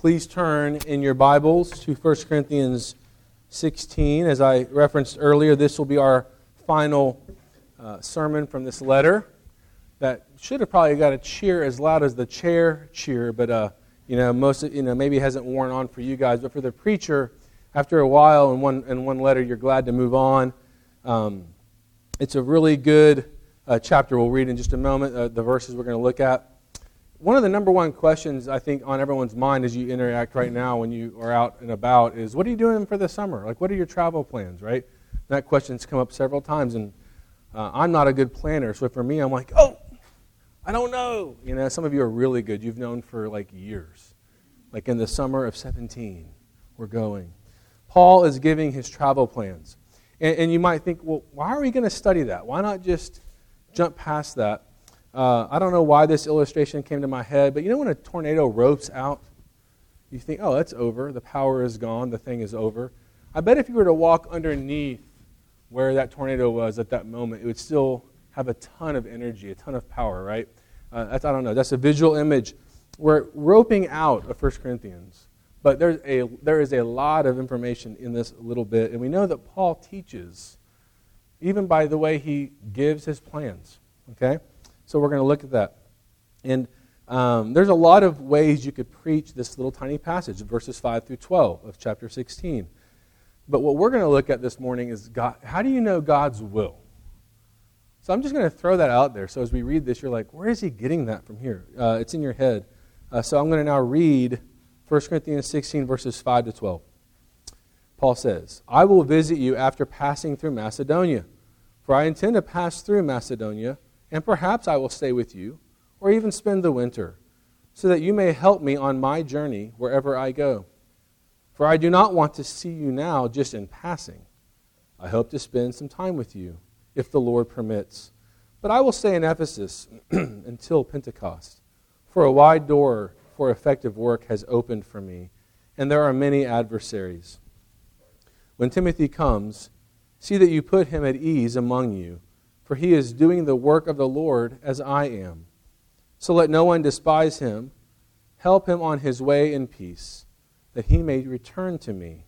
Please turn in your Bibles to 1 Corinthians 16. As I referenced earlier, this will be our final uh, sermon from this letter that should have probably got a cheer as loud as the chair cheer, but uh, you know, most you know maybe hasn't worn on for you guys, but for the preacher, after a while in one in one letter, you're glad to move on. Um, it's a really good uh, chapter. We'll read in just a moment uh, the verses we're going to look at. One of the number one questions I think on everyone's mind as you interact right now when you are out and about is, what are you doing for the summer? Like, what are your travel plans, right? That question's come up several times, and uh, I'm not a good planner, so for me, I'm like, oh, I don't know. You know, some of you are really good. You've known for like years. Like in the summer of 17, we're going. Paul is giving his travel plans. And, and you might think, well, why are we going to study that? Why not just jump past that? Uh, I don't know why this illustration came to my head, but you know when a tornado ropes out, you think, oh, that's over. The power is gone. The thing is over. I bet if you were to walk underneath where that tornado was at that moment, it would still have a ton of energy, a ton of power, right? Uh, that's, I don't know. That's a visual image. We're roping out of 1 Corinthians, but there's a, there is a lot of information in this little bit, and we know that Paul teaches, even by the way he gives his plans, okay? So we're going to look at that. And um, there's a lot of ways you could preach this little tiny passage, verses 5 through 12 of chapter 16. But what we're going to look at this morning is God, how do you know God's will? So I'm just going to throw that out there. So as we read this, you're like, where is he getting that from here? Uh, it's in your head. Uh, so I'm going to now read 1 Corinthians 16, verses 5 to 12. Paul says, I will visit you after passing through Macedonia, for I intend to pass through Macedonia and perhaps I will stay with you, or even spend the winter, so that you may help me on my journey wherever I go. For I do not want to see you now just in passing. I hope to spend some time with you, if the Lord permits. But I will stay in Ephesus until Pentecost, for a wide door for effective work has opened for me, and there are many adversaries. When Timothy comes, see that you put him at ease among you for he is doing the work of the Lord as I am. So let no one despise him. Help him on his way in peace, that he may return to me.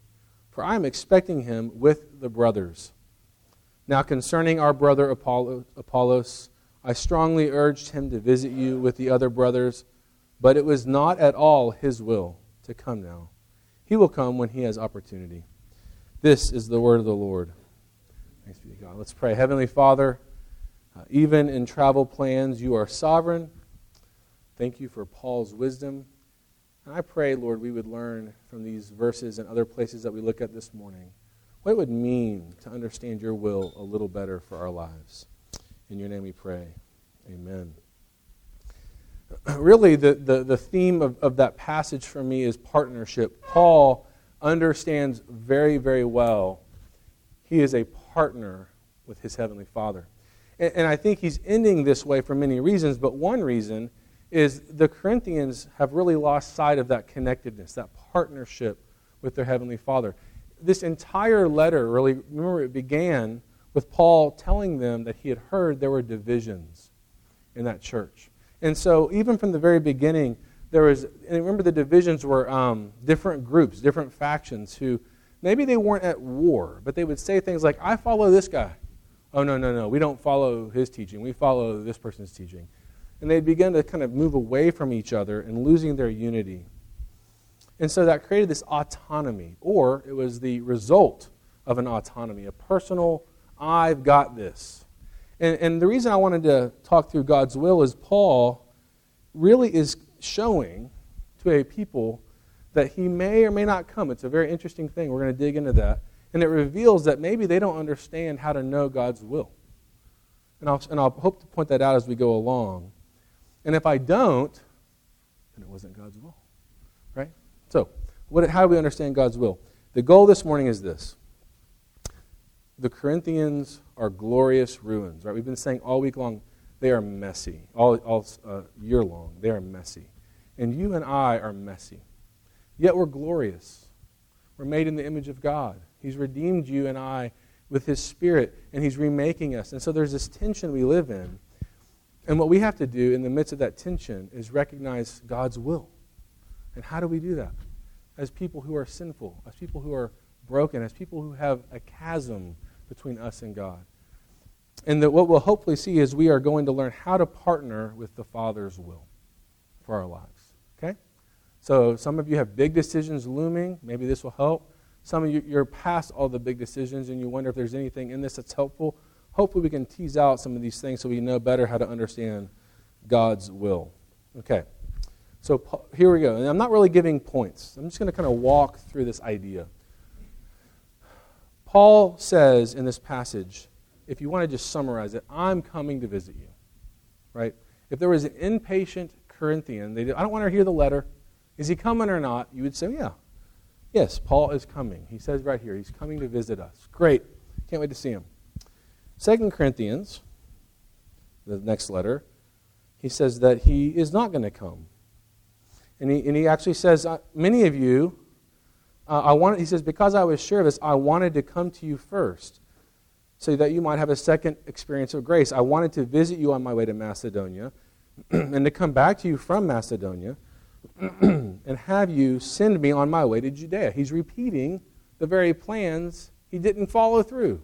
For I am expecting him with the brothers. Now, concerning our brother Apollos, I strongly urged him to visit you with the other brothers, but it was not at all his will to come now. He will come when he has opportunity. This is the word of the Lord. Thanks be to God. Let's pray. Heavenly Father, uh, even in travel plans, you are sovereign. Thank you for Paul's wisdom. And I pray, Lord, we would learn from these verses and other places that we look at this morning what it would mean to understand your will a little better for our lives. In your name we pray. Amen. Really, the, the, the theme of, of that passage for me is partnership. Paul understands very, very well he is a partner with his heavenly Father. And, and I think he's ending this way for many reasons, but one reason is the Corinthians have really lost sight of that connectedness, that partnership with their Heavenly Father. This entire letter, really, remember, it began with Paul telling them that he had heard there were divisions in that church. And so, even from the very beginning, there was, and remember, the divisions were um, different groups, different factions who maybe they weren't at war, but they would say things like, I follow this guy oh, no, no, no, we don't follow his teaching. We follow this person's teaching. And they begin to kind of move away from each other and losing their unity. And so that created this autonomy, or it was the result of an autonomy, a personal, I've got this. And, and the reason I wanted to talk through God's will is Paul really is showing to a people that he may or may not come. It's a very interesting thing. We're going to dig into that. And it reveals that maybe they don't understand how to know God's will. And I'll, and I'll hope to point that out as we go along. And if I don't, then it wasn't God's will. Right? So, what, how do we understand God's will? The goal this morning is this the Corinthians are glorious ruins, right? We've been saying all week long they are messy, all, all uh, year long. They are messy. And you and I are messy. Yet we're glorious. We're made in the image of God. He's redeemed you and I with His Spirit, and He's remaking us. And so there's this tension we live in. And what we have to do in the midst of that tension is recognize God's will. And how do we do that? As people who are sinful, as people who are broken, as people who have a chasm between us and God. And that what we'll hopefully see is we are going to learn how to partner with the Father's will for our lives. Okay? So some of you have big decisions looming. Maybe this will help. Some of you, you're past all the big decisions and you wonder if there's anything in this that's helpful. Hopefully, we can tease out some of these things so we know better how to understand God's will. Okay. So here we go. And I'm not really giving points. I'm just going to kind of walk through this idea. Paul says in this passage, if you want to just summarize it, I'm coming to visit you. Right? If there was an impatient Corinthian, they I don't want to hear the letter. Is he coming or not? You would say, yeah. Yes, Paul is coming. He says right here, he's coming to visit us. Great. Can't wait to see him. Second Corinthians, the next letter, he says that he is not going to come. And he, and he actually says, uh, Many of you, uh, I wanted, he says, because I was sure of this, I wanted to come to you first so that you might have a second experience of grace. I wanted to visit you on my way to Macedonia and to come back to you from Macedonia and have you send me on my way to Judea. He's repeating the very plans he didn't follow through.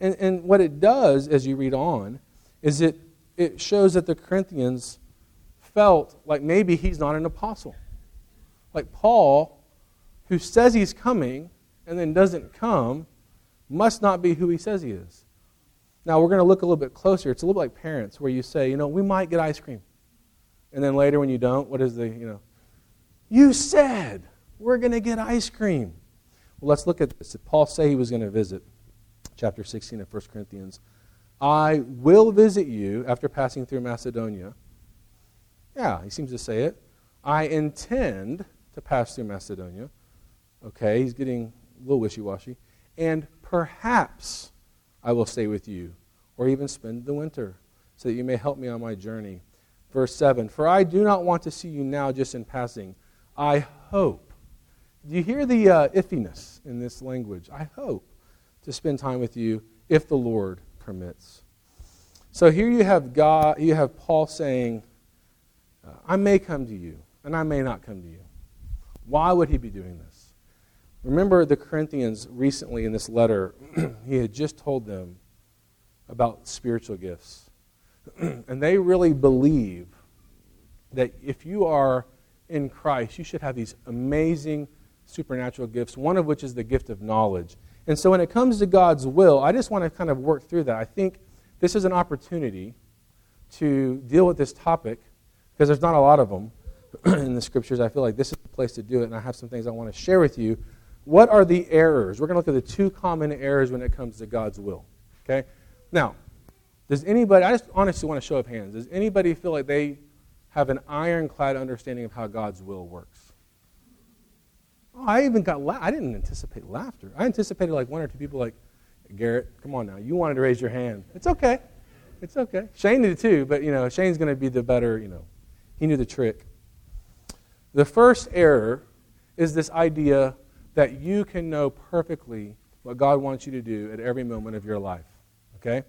And, and what it does as you read on is it, it shows that the Corinthians felt like maybe he's not an apostle. Like Paul, who says he's coming and then doesn't come, must not be who he says he is. Now, we're going to look a little bit closer. It's a little like parents, where you say, you know, we might get ice cream. And then later, when you don't, what is the, you know, you said we're going to get ice cream. Well, let's look at this. Did Paul say he was going to visit? Chapter 16 of 1 Corinthians. I will visit you after passing through Macedonia yeah, he seems to say it. I intend to pass through Macedonia. Okay, he's getting a little wishy washy. And perhaps I will stay with you, or even spend the winter, so that you may help me on my journey. Verse 7 For I do not want to see you now just in passing. I hope. Do you hear the uh, iffiness in this language? I hope to spend time with you if the Lord permits. So here you have God, you have Paul saying, I may come to you, and I may not come to you. Why would he be doing this? Remember the Corinthians recently in this letter, he had just told them about spiritual gifts. and they really believe that if you are in Christ, you should have these amazing supernatural gifts, one of which is the gift of knowledge. And so when it comes to God's will, I just want to kind of work through that. I think this is an opportunity to deal with this topic because there's not a lot of them in the scriptures. I feel like this is the place to do it, and I have some things I want to share with you. What are the errors? We're going to look at the two common errors when it comes to God's will. Okay? Now, does anybody, I just honestly want to show of hands, does anybody feel like they have an ironclad understanding of how God's will works? Oh, I even got, la- I didn't anticipate laughter. I anticipated like one or two people like, Garrett, come on now. You wanted to raise your hand. It's okay. It's okay. Shane did too, but, you know, Shane's going to be the better, you know, he knew the trick. The first error is this idea that you can know perfectly what God wants you to do at every moment of your life. Okay?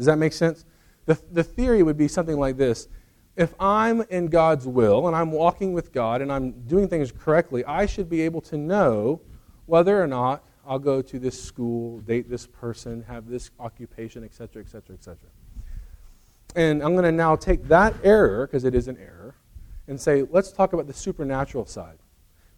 Does that make sense? The, the theory would be something like this If I'm in God's will and I'm walking with God and I'm doing things correctly, I should be able to know whether or not I'll go to this school, date this person, have this occupation, etc., etc., etc. And I'm going to now take that error, because it is an error, and say, let's talk about the supernatural side.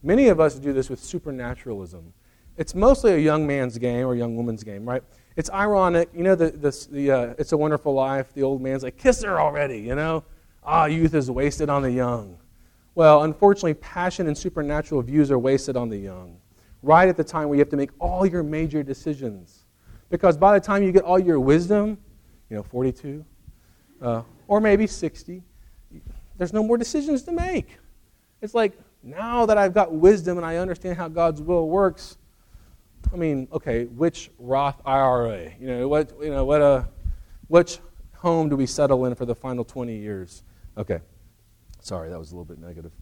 Many of us do this with supernaturalism. It's mostly a young man's game or a young woman's game, right? It's ironic. You know, the, the, the uh, It's a Wonderful Life, the old man's like, kiss her already, you know? Ah, youth is wasted on the young. Well, unfortunately, passion and supernatural views are wasted on the young, right at the time where you have to make all your major decisions. Because by the time you get all your wisdom, you know, 42, uh, or maybe 60, there's no more decisions to make. It's like, now that I've got wisdom and I understand how God's will works, I mean, okay, which Roth IRA? You know, what, you know, what, uh, which home do we settle in for the final 20 years? Okay. Sorry, that was a little bit negative.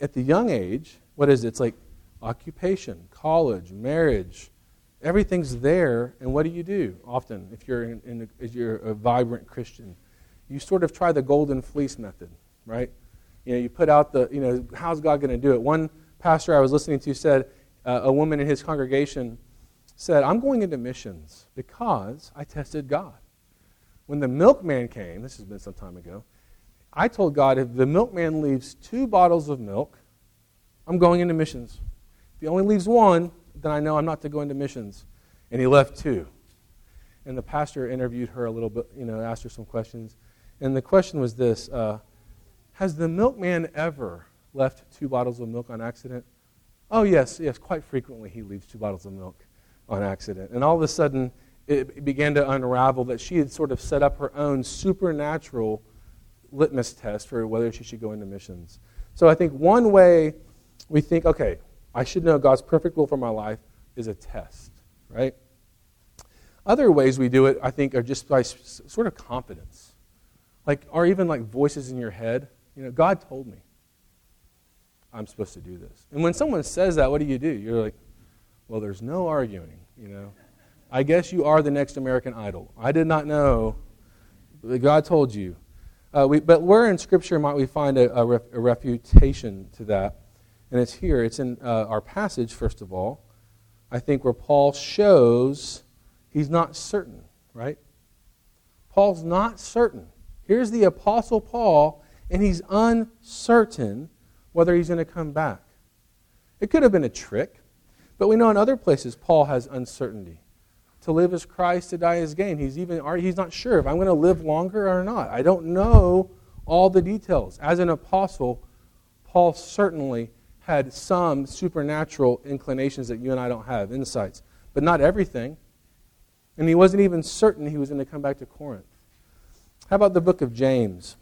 At the young age, what is it? It's like occupation, college, marriage, Everything's there, and what do you do often if you're, in, in if you're a vibrant Christian? You sort of try the golden fleece method, right? You know, you put out the, you know, how's God going to do it? One pastor I was listening to said, uh, a woman in his congregation said, I'm going into missions because I tested God. When the milkman came, this has been some time ago, I told God, if the milkman leaves two bottles of milk, I'm going into missions. If he only leaves one, then I know I'm not to go into missions. And he left two. And the pastor interviewed her a little bit, you know, asked her some questions. And the question was this uh, Has the milkman ever left two bottles of milk on accident? Oh, yes, yes, quite frequently he leaves two bottles of milk on accident. And all of a sudden, it began to unravel that she had sort of set up her own supernatural litmus test for whether she should go into missions. So I think one way we think, okay, I should know God's perfect will for my life is a test, right? Other ways we do it, I think, are just by sort of confidence. Like, or even like voices in your head. You know, God told me I'm supposed to do this. And when someone says that, what do you do? You're like, well, there's no arguing, you know. I guess you are the next American Idol. I did not know. God told you. Uh, we, but where in Scripture might we find a, a, ref, a, refutation to that? And it's here. It's in uh, our passage, first of all. I think where Paul shows he's not certain, right? Paul's not certain. Here's the Apostle Paul, and he's uncertain whether he's going to come back. It could have been a trick, but we know in other places Paul has uncertainty. To live as Christ, to die as gain. He's even he's not sure if I'm going to live longer or not. I don't know all the details. As an apostle, Paul certainly had some supernatural inclinations that you and I don't have, insights, but not everything. And he wasn't even certain he was going to come back to Corinth. How about the book of James?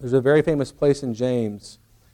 There's a very famous place in James,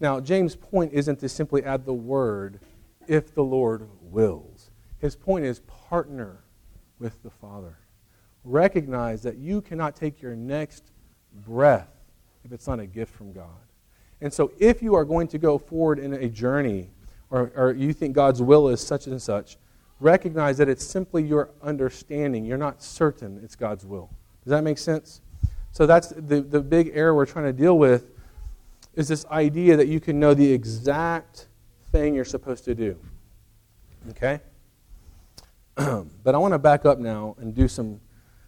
Now, James' point isn't to simply add the word, if the Lord wills. His point is partner with the Father. Recognize that you cannot take your next breath if it's not a gift from God. And so, if you are going to go forward in a journey, or, or you think God's will is such and such, recognize that it's simply your understanding. You're not certain it's God's will. Does that make sense? So, that's the, the big error we're trying to deal with is this idea that you can know the exact thing you're supposed to do. Okay? but I want to back up now and do some,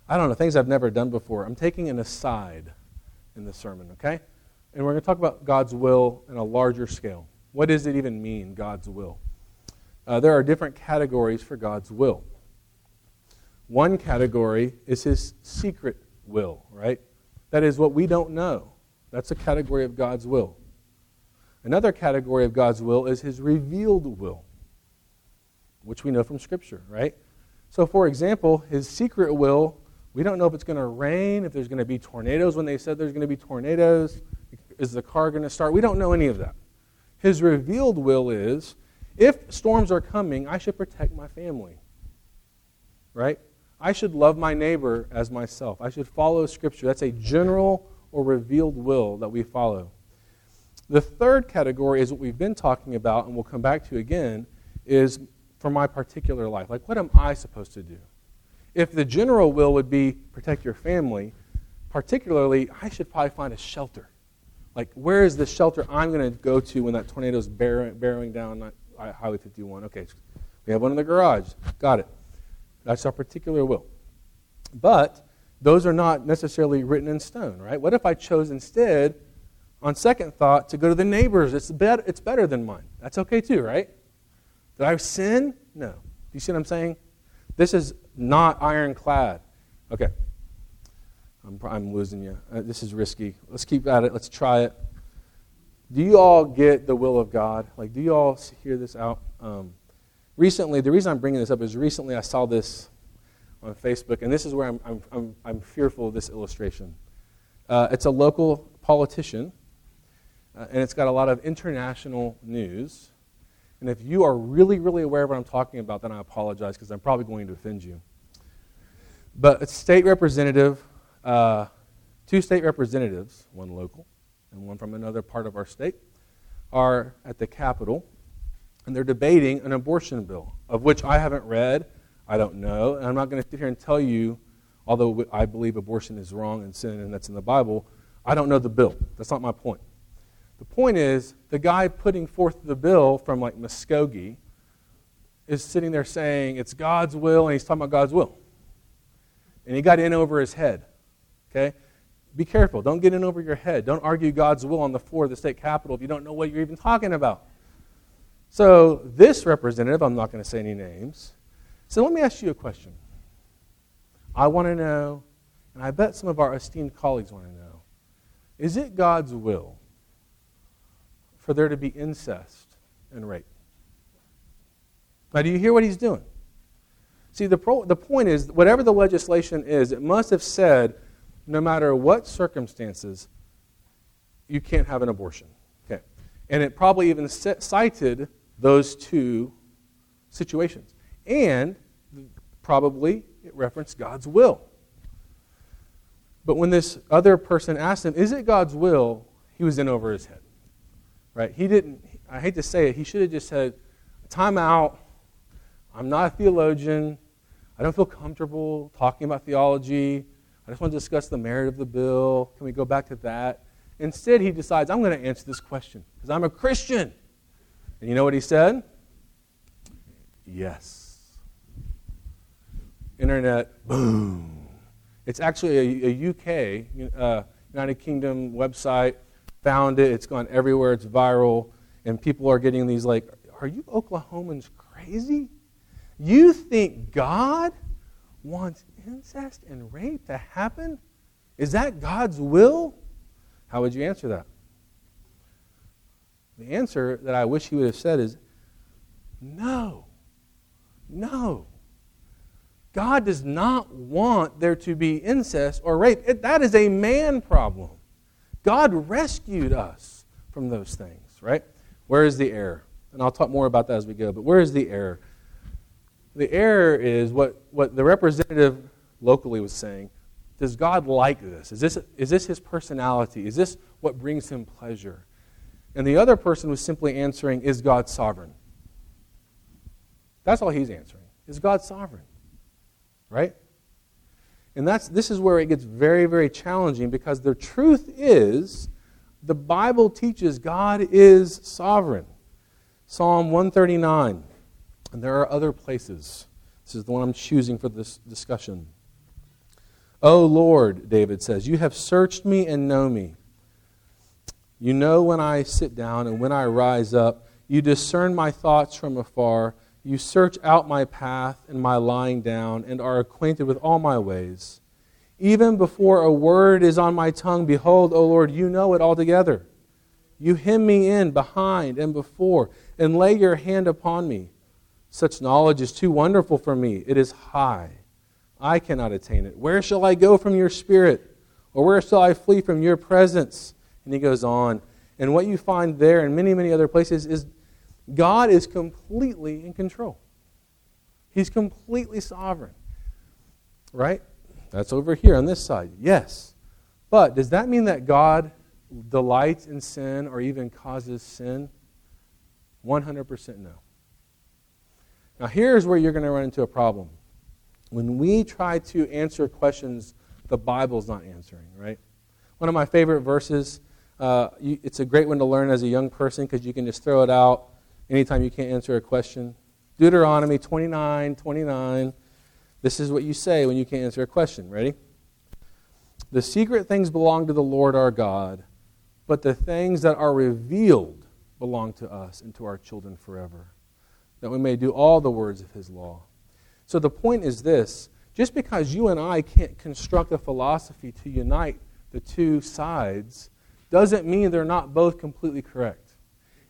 I don't know, things I've never done before. I'm taking an aside in the sermon, okay? And we're going to talk about God's will in a larger scale. What does it even mean, God's will? Uh, there are different categories for God's will. One category is his secret will, right? That is what we don't know. That's a category of God's will. Another category of God's will is his revealed will which we know from Scripture, right? So, for example, his secret will, we don't know if it's going to rain, if there's going to be tornadoes when they said there's going to be tornadoes. Is the car going to start? We don't know any of that. His revealed will is if storms are coming, I should protect my family, right? I should love my neighbor as myself. I should follow Scripture. That's a general or revealed will that we follow. The third category is what we've been talking about, and we'll come back to again, is for my particular life? Like, what am I supposed to do? If the general will would be protect your family, particularly, I should probably find a shelter. Like, where is the shelter I'm going to go to when that tornado is barreling down Highway 51? Okay, we have one in the garage. Got it. That's our particular will. But those are not necessarily written in stone, right? What if I chose instead, on second thought, to go to the neighbors? It's, better, it's better than mine. That's okay too, right? Did I sin? No. Do you see what I'm saying? This is not ironclad. Okay. I'm, I'm losing you. Uh, this is risky. Let's keep at it. Let's try it. Do you all get the will of God? Like, do you all hear this out? Um, recently, the reason I'm bringing this up is recently I saw this on Facebook, and this is where I'm, I'm, I'm, I'm fearful of this illustration. Uh, it's a local politician, uh, and it's got a lot of international news. And if you are really, really aware of what I'm talking about, then I apologize because I'm probably going to offend you. But a state representative, uh, two state representatives, one local and one from another part of our state, are at the Capitol, and they're debating an abortion bill, of which I haven't read, I don't know, and I'm not going to sit here and tell you, although I believe abortion is wrong and sin, and that's in the Bible, I don't know the bill. That's not my point. The point is, the guy putting forth the bill from like Muskogee is sitting there saying it's God's will, and he's talking about God's will and he got in over his head. Okay? Be careful. Don't get in over your head. Don't argue God's will on the floor of the state capitol if you don't know what you're even talking about. So, this representative, I'm not going to say any names, so let me ask you a question. I want to know, and I bet some of our esteemed colleagues want to know is it God's will for there to be incest and rape? Now, do you hear what he's doing? See, the, pro, the point is, whatever the legislation is, it must have said no matter what circumstances, you can't have an abortion. Okay. And it probably even cited those two situations. And probably it referenced God's will. But when this other person asked him, Is it God's will? he was in over his head. Right? He didn't, I hate to say it, he should have just said, Time out. I'm not a theologian. I don't feel comfortable talking about theology. I just want to discuss the merit of the bill. Can we go back to that? Instead, he decides, I'm going to answer this question because I'm a Christian. And you know what he said? Yes. Internet, boom. It's actually a, a UK, uh, United Kingdom website, found it. It's gone everywhere. It's viral. And people are getting these, like, are you Oklahomans crazy? You think God wants incest and rape to happen? Is that God's will? How would you answer that? The answer that I wish he would have said is no. No. God does not want there to be incest or rape. It, that is a man problem. God rescued us from those things, right? Where is the error? And I'll talk more about that as we go, but where is the error? the error is what, what the representative locally was saying. Does God like this? Is, this? is this his personality? Is this what brings him pleasure? And the other person was simply answering, Is God sovereign? That's all he's answering. Is God sovereign? Right? And that's, this is where it gets very, very challenging because the truth is the Bible teaches God is sovereign. Psalm 139. And there are other places. This is the one I'm choosing for this discussion. O Lord, David says, you have searched me and know me. You know when I sit down and when I rise up. You discern my thoughts from afar. You search out my path and my lying down and are acquainted with all my ways. Even before a word is on my tongue, behold, O Lord, you know it altogether. You hem me in behind and before and lay your hand upon me. Such knowledge is too wonderful for me. It is high. I cannot attain it. Where shall I go from your spirit? Or where shall I flee from your presence? And he goes on. And what you find there and many, many other places is God is completely in control. He's completely sovereign. Right? That's over here on this side. Yes. But does that mean that God delights in sin or even causes sin? 100% no. Now, here's where you're going to run into a problem. When we try to answer questions the Bible's not answering, right? One of my favorite verses, uh, you, it's a great one to learn as a young person because you can just throw it out anytime you can't answer a question. Deuteronomy 29 29. This is what you say when you can't answer a question. Ready? The secret things belong to the Lord our God, but the things that are revealed belong to us and to our children forever that we may do all the words of his law. So the point is this just because you and I can't construct a philosophy to unite the two sides doesn't mean they're not both completely correct.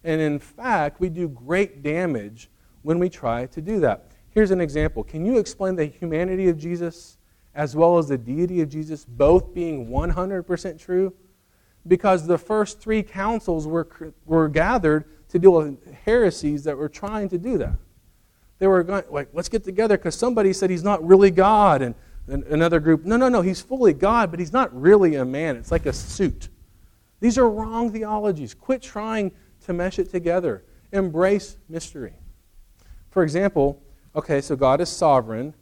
And in fact, we do great damage when we try to do that. Here's an example. Can you explain the humanity of Jesus as well as the deity of Jesus both being 100% true? because the first three councils were, were gathered to deal with heresies that were trying to do that. They were going, like, let's get together because somebody said he's not really God. And, and another group, no, no, no, he's fully God, but he's not really a man. It's like a suit. These are wrong theologies. Quit trying to mesh it together. Embrace mystery. For example, okay, so God is sovereign,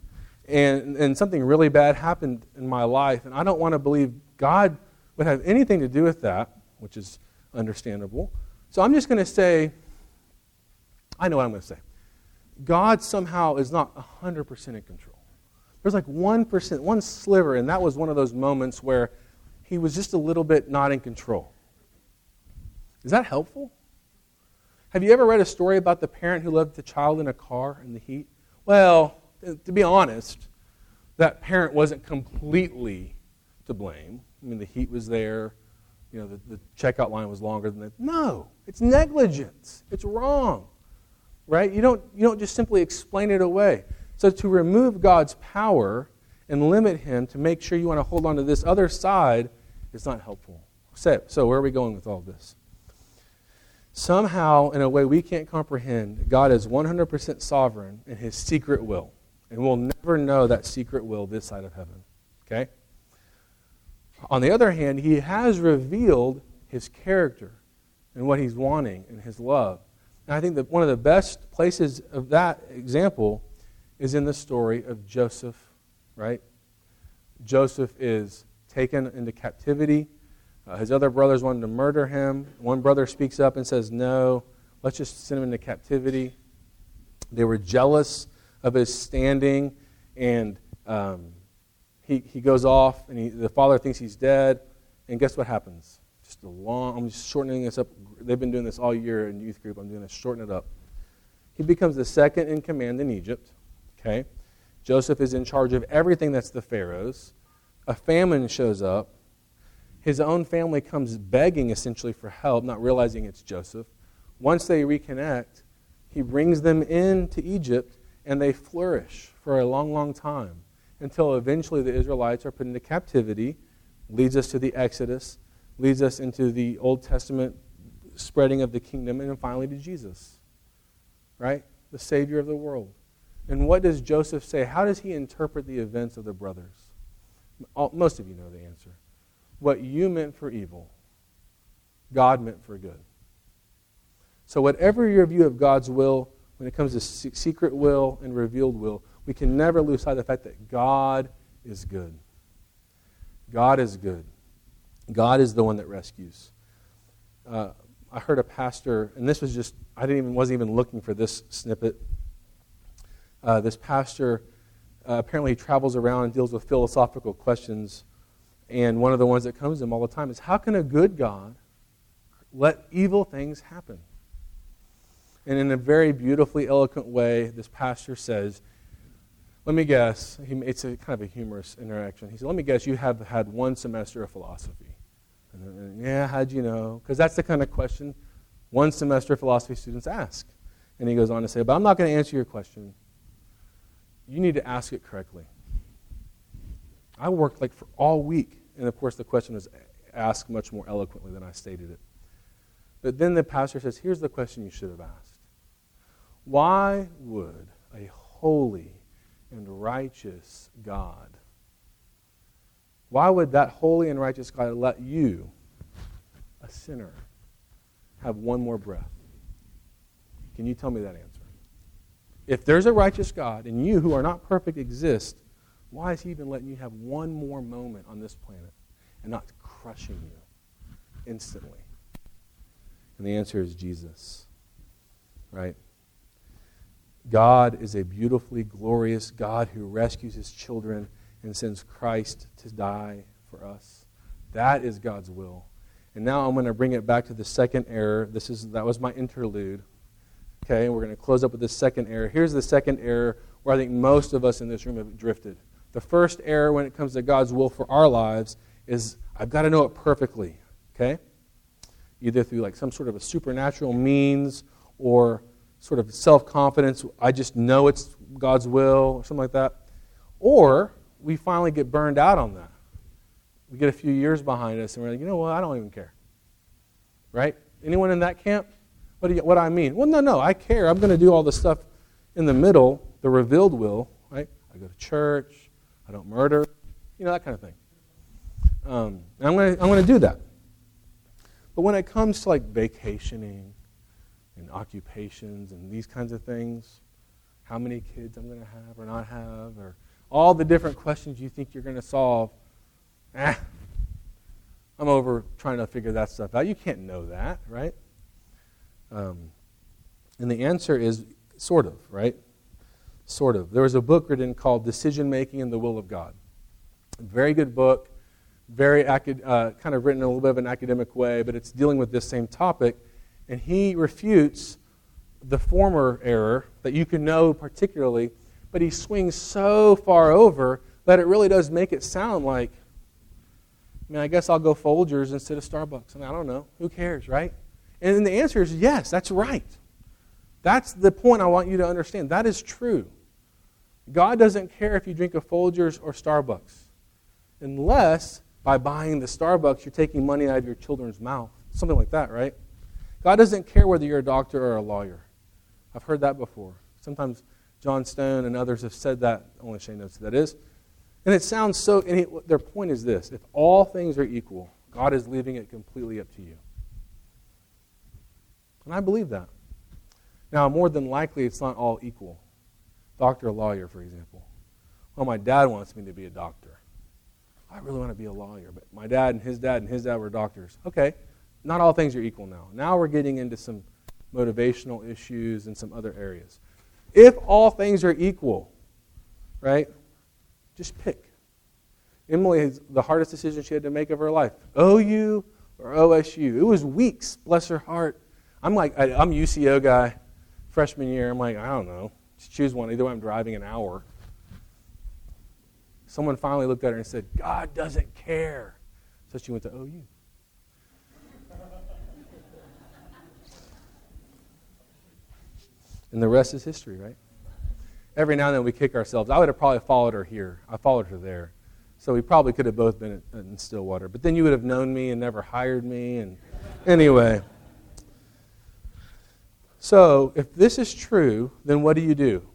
and, and something really bad happened in my life, and I don't want to believe God would have anything to do with that, which is understandable. So I'm just going to say, I know what I'm going to say. God somehow is not 100% in control. There's like 1%, one sliver, and that was one of those moments where he was just a little bit not in control. Is that helpful? Have you ever read a story about the parent who left the child in a car in the heat? Well, to be honest, that parent wasn't completely to blame. I mean, the heat was there. You know, the, the checkout line was longer than that. No, it's negligence. It's wrong. Right? You don't, you don't just simply explain it away. So to remove God's power and limit him to make sure you want to hold on to this other side is not helpful. So, so where are we going with all this? Somehow, in a way we can't comprehend, God is 100% sovereign in his secret will. And we'll never know that secret will this side of heaven. Okay? On the other hand, he has revealed his character and what he's wanting and his love. And I think that one of the best places of that example is in the story of Joseph, right? Joseph is taken into captivity. Uh, his other brothers wanted to murder him. One brother speaks up and says, No, let's just send him into captivity. They were jealous of his standing, and um, he, he goes off, and he, the father thinks he's dead. And guess what happens? Just a long, I'm just shortening this up. They've been doing this all year in youth group. I'm doing this, shorten it up. He becomes the second in command in Egypt. Okay? Joseph is in charge of everything that's the Pharaoh's. A famine shows up. His own family comes begging essentially for help, not realizing it's Joseph. Once they reconnect, he brings them into Egypt and they flourish for a long, long time until eventually the Israelites are put into captivity, leads us to the Exodus, leads us into the Old Testament spreading of the kingdom, and then finally to Jesus, right? The Savior of the world. And what does Joseph say? How does he interpret the events of the brothers? Most of you know the answer. What you meant for evil, God meant for good. So, whatever your view of God's will, when it comes to secret will and revealed will, we can never lose sight of the fact that God is good. God is good. God is the one that rescues. Uh, I heard a pastor, and this was just, I didn't even, wasn't even looking for this snippet. Uh, this pastor uh, apparently travels around and deals with philosophical questions. And one of the ones that comes to him all the time is how can a good God let evil things happen? And in a very beautifully eloquent way, this pastor says, let me guess, it's a kind of a humorous interaction. He said, Let me guess, you have had one semester of philosophy. And yeah, how'd you know? Because that's the kind of question one semester of philosophy students ask. And he goes on to say, But I'm not going to answer your question. You need to ask it correctly. I worked like for all week. And of course, the question was asked much more eloquently than I stated it. But then the pastor says, Here's the question you should have asked Why would a holy, and righteous God. Why would that holy and righteous God let you, a sinner, have one more breath? Can you tell me that answer? If there's a righteous God and you who are not perfect exist, why is he even letting you have one more moment on this planet and not crushing you instantly? And the answer is Jesus. Right? God is a beautifully glorious God who rescues his children and sends Christ to die for us. That is God's will. And now I'm going to bring it back to the second error. This is that was my interlude. Okay, and we're going to close up with this second error. Here's the second error where I think most of us in this room have drifted. The first error when it comes to God's will for our lives is I've got to know it perfectly. Okay? Either through like some sort of a supernatural means or sort of self confidence, I just know it's God's will, or something like that. Or we finally get burned out on that. We get a few years behind us and we're like, you know what, I don't even care. right? Anyone in that camp? What do you, what do I mean? Well, no, no, I care. I'm going to do all the stuff in the middle, the revealed will, right? I go to church. I don't murder. You know, that kind of thing. Um, I'm going to I'm to do that. But when it comes to like vacationing and occupations and these kinds of things, how many kids I'm going to have or not have, or all the different questions you think you're going to solve, eh, I'm over trying to figure that stuff out. You can't know that, right? Um, and the answer is sort of, right? Sort of. There was a book written called Decision Making and the Will of God. Very good book, very acad- uh, kind of written in a little bit of an academic way, but it's dealing with this same topic. And he refutes the former error that you can know particularly, but he swings so far over that it really does make it sound like, I mean, I guess I'll go Folgers instead of Starbucks. I, mean, I don't know. Who cares, right? And then the answer is yes, that's right. That's the point I want you to understand. That is true. God doesn't care if you drink a Folgers or Starbucks, unless by buying the Starbucks you're taking money out of your children's mouth. Something like that, right? God doesn't care whether you're a doctor or a lawyer. I've heard that before. Sometimes John Stone and others have said that. Only Shane knows who that is. And it sounds so, and he, their point is this if all things are equal, God is leaving it completely up to you. And I believe that. Now, more than likely, it's not all equal. Doctor or lawyer, for example. Well, my dad wants me to be a doctor. I really want to be a lawyer, but my dad and his dad and his dad were doctors. Okay, not all things are equal now. Now we're getting into some motivational issues and some other areas. If all things are equal, right, just pick. Emily, the hardest decision she had to make of her life OU or OSU. It was weeks, bless her heart. I'm like, I, I'm UCO guy, freshman year. I'm like, I don't know. Just choose one. Either way, I'm driving an hour. Someone finally looked at her and said, God doesn't care. So she went to OU. and the rest is history, right? Every now and then we kick ourselves. I would have probably followed her here. I followed her there. So we probably could have both been in Stillwater. But then you would have known me and never hired me. And anyway. So, if this is true, then what do you do?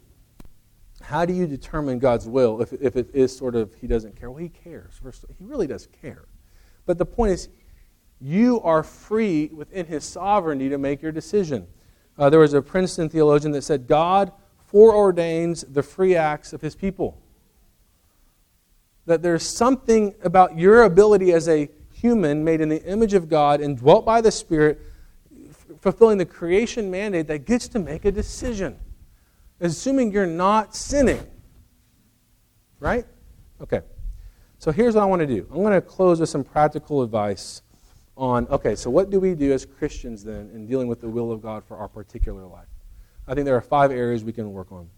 How do you determine God's will if, if it is sort of He doesn't care? Well, He cares. He really does care. But the point is, you are free within His sovereignty to make your decision. Uh, there was a Princeton theologian that said, God foreordains the free acts of His people. That there's something about your ability as a human made in the image of God and dwelt by the Spirit fulfilling the creation mandate that gets to make a decision, assuming you're not sinning. Right? Okay. So here's what I want to do I'm going to close with some practical advice on okay, so what do we do as Christians then in dealing with the will of God for our particular life? I think there are five areas we can work on.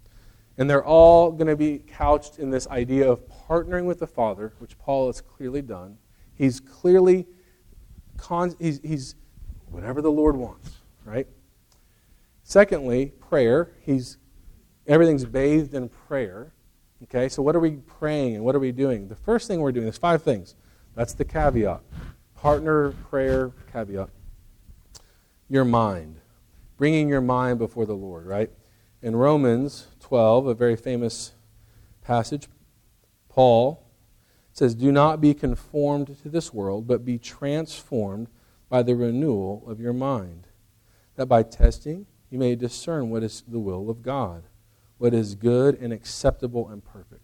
And they're all going to be couched in this idea of partnering with the Father, which Paul has clearly done. He's clearly, con- he's, he's whatever the Lord wants, right? Secondly, prayer. He's everything's bathed in prayer. Okay, so what are we praying and what are we doing? The first thing we're doing is five things. That's the caveat. Partner prayer caveat. Your mind. Bringing your mind before the Lord, right? In Romans 12, a very famous passage, Paul says, Do not be conformed to this world, but be transformed by the renewal of your mind, that by testing you may discern what is the will of God, what is good and acceptable and perfect.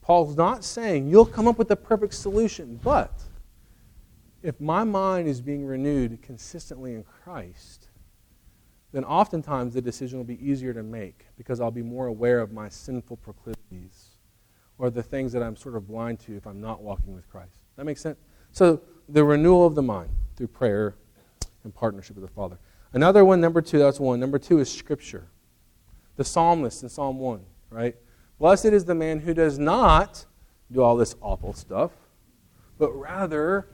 Paul's not saying you'll come up with the perfect solution, but if my mind is being renewed consistently in Christ, then oftentimes the decision will be easier to make because I'll be more aware of my sinful proclivities or the things that I'm sort of blind to if I'm not walking with Christ. That makes sense? So the renewal of the mind through prayer and partnership with the Father. Another one, number two, that's one. Number two is Scripture. The psalmist in Psalm 1, right? Blessed is the man who does not do all this awful stuff, but rather,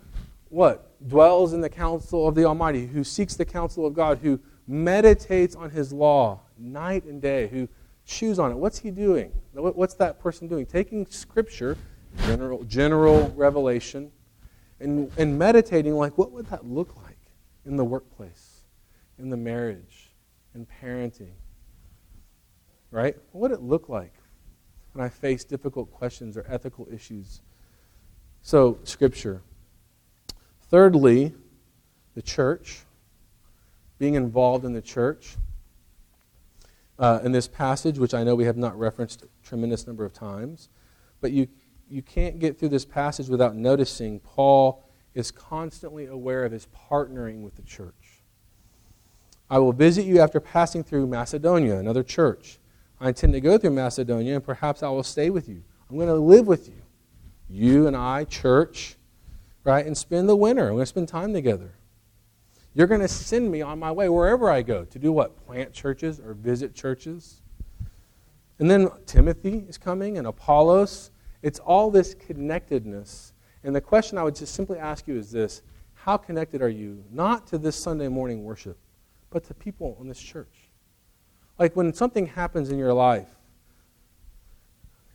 what? Dwells in the counsel of the Almighty, who seeks the counsel of God, who meditates on his law night and day, who chews on it. What's he doing? What's that person doing? Taking Scripture, general, general revelation, and, and meditating like, what would that look like? in the workplace, in the marriage, in parenting? Right? What would it look like when I face difficult questions or ethical issues? So, Scripture. Thirdly, the church, being involved in the church. Uh, in this passage, which I know we have not referenced a tremendous number of times, but you, you can't get through this passage without noticing Paul is constantly aware of his partnering with the church. I will visit you after passing through Macedonia, another church. I intend to go through Macedonia, and perhaps I will stay with you. I'm going to live with you. You and I, church, right? And spend the winter. I'm going to spend time together. You're going to send me on my way wherever I go to do what? Plant churches or visit churches. And then Timothy is coming and Apollos. It's all this connectedness. And the question I would just simply ask you is this How connected are you, not to this Sunday morning worship, but to people in this church? Like when something happens in your life,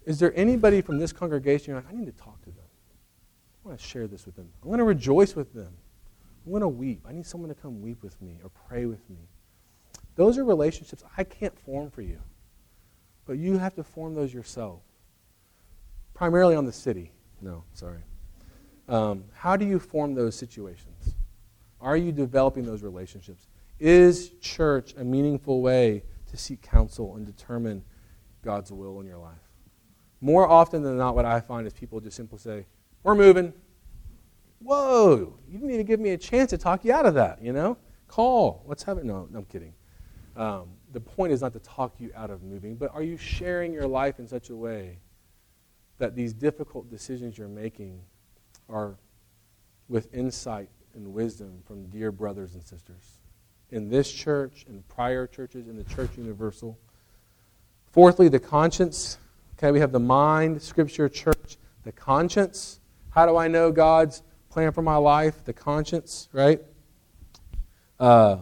is there anybody from this congregation you're like, I need to talk to them? I want to share this with them. I want to rejoice with them. I want to weep. I need someone to come weep with me or pray with me. Those are relationships I can't form for you. But you have to form those yourself. Primarily on the city. No, sorry. Um, how do you form those situations? Are you developing those relationships? Is church a meaningful way to seek counsel and determine God's will in your life? More often than not, what I find is people just simply say, We're moving. Whoa, you didn't even give me a chance to talk you out of that, you know? Call. What's happening? No, no I'm kidding. Um, the point is not to talk you out of moving, but are you sharing your life in such a way that these difficult decisions you're making are with insight and wisdom from dear brothers and sisters in this church, and prior churches, in the church universal? Fourthly, the conscience. Okay, we have the mind, scripture, church, the conscience. How do I know God's plan for my life? The conscience, right? Uh,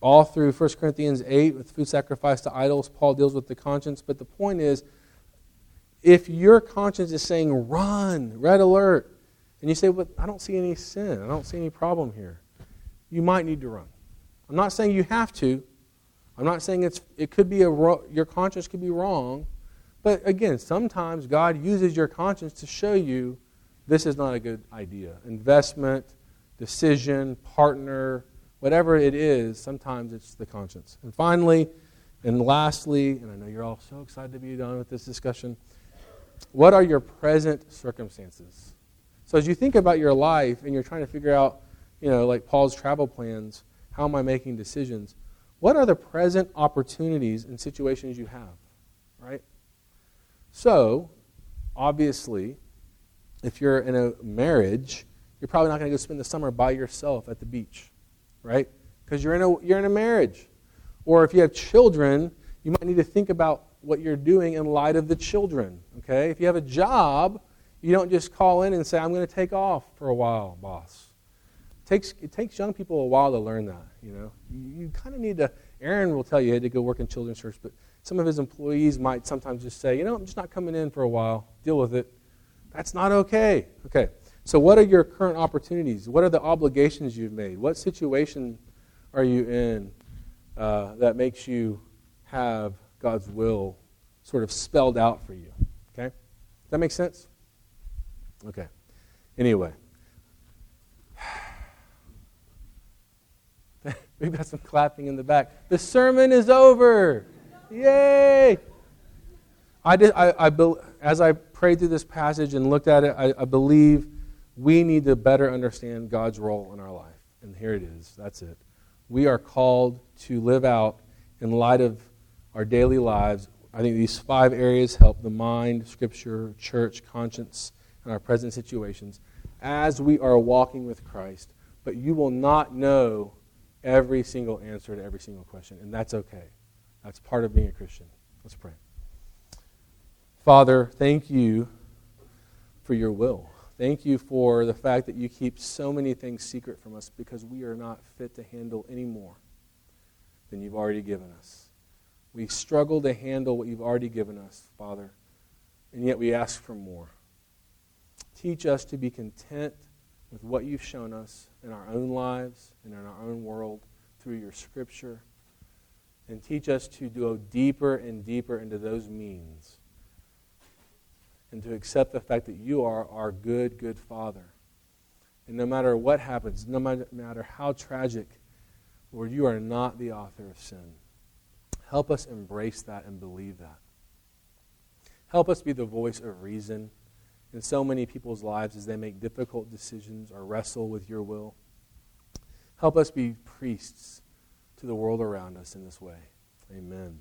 all through 1 Corinthians 8 with food sacrifice to idols, Paul deals with the conscience. But the point is, if your conscience is saying, run, red alert, and you say, but I don't see any sin, I don't see any problem here, you might need to run. I'm not saying you have to. I'm not saying it's, it could be a, your conscience could be wrong. But again, sometimes God uses your conscience to show you this is not a good idea. Investment, decision, partner, whatever it is, sometimes it's the conscience. And finally, and lastly, and I know you're all so excited to be done with this discussion, what are your present circumstances? So as you think about your life and you're trying to figure out, you know, like Paul's travel plans, how am I making decisions? What are the present opportunities and situations you have? Right? So, obviously, if you're in a marriage, you're probably not going to go spend the summer by yourself at the beach right? Because you're in a you're in a marriage. Or if you have children, you might need to think about what you're doing in light of the children. Okay? If you have a job, you don't just call in and say, I'm going to take off for a while, boss. It takes, it takes young people a while to learn that, you know. You, you kind of need to, Aaron will tell you had to go work in children's church, but some of his employees might sometimes just say, you know, I'm just not coming in for a while. Deal with it. That's not okay. Okay. So, what are your current opportunities? What are the obligations you've made? What situation are you in uh, that makes you have God's will sort of spelled out for you? That make sense? Okay. Anyway. We've got some clapping in the back. The sermon is over. Yay! I did. I, I, as I prayed through this passage and looked at it, I, I believe we need to better understand God's role in our life. And here it is. That's it. We are called to live out in light of our daily lives. I think these five areas help the mind, scripture, church, conscience, and our present situations as we are walking with Christ. But you will not know every single answer to every single question, and that's okay. That's part of being a Christian. Let's pray. Father, thank you for your will. Thank you for the fact that you keep so many things secret from us because we are not fit to handle any more than you've already given us. We struggle to handle what you've already given us, Father, and yet we ask for more. Teach us to be content with what you've shown us in our own lives and in our own world through your scripture. And teach us to go deeper and deeper into those means and to accept the fact that you are our good, good Father. And no matter what happens, no matter how tragic, Lord, you are not the author of sin. Help us embrace that and believe that. Help us be the voice of reason in so many people's lives as they make difficult decisions or wrestle with your will. Help us be priests to the world around us in this way. Amen.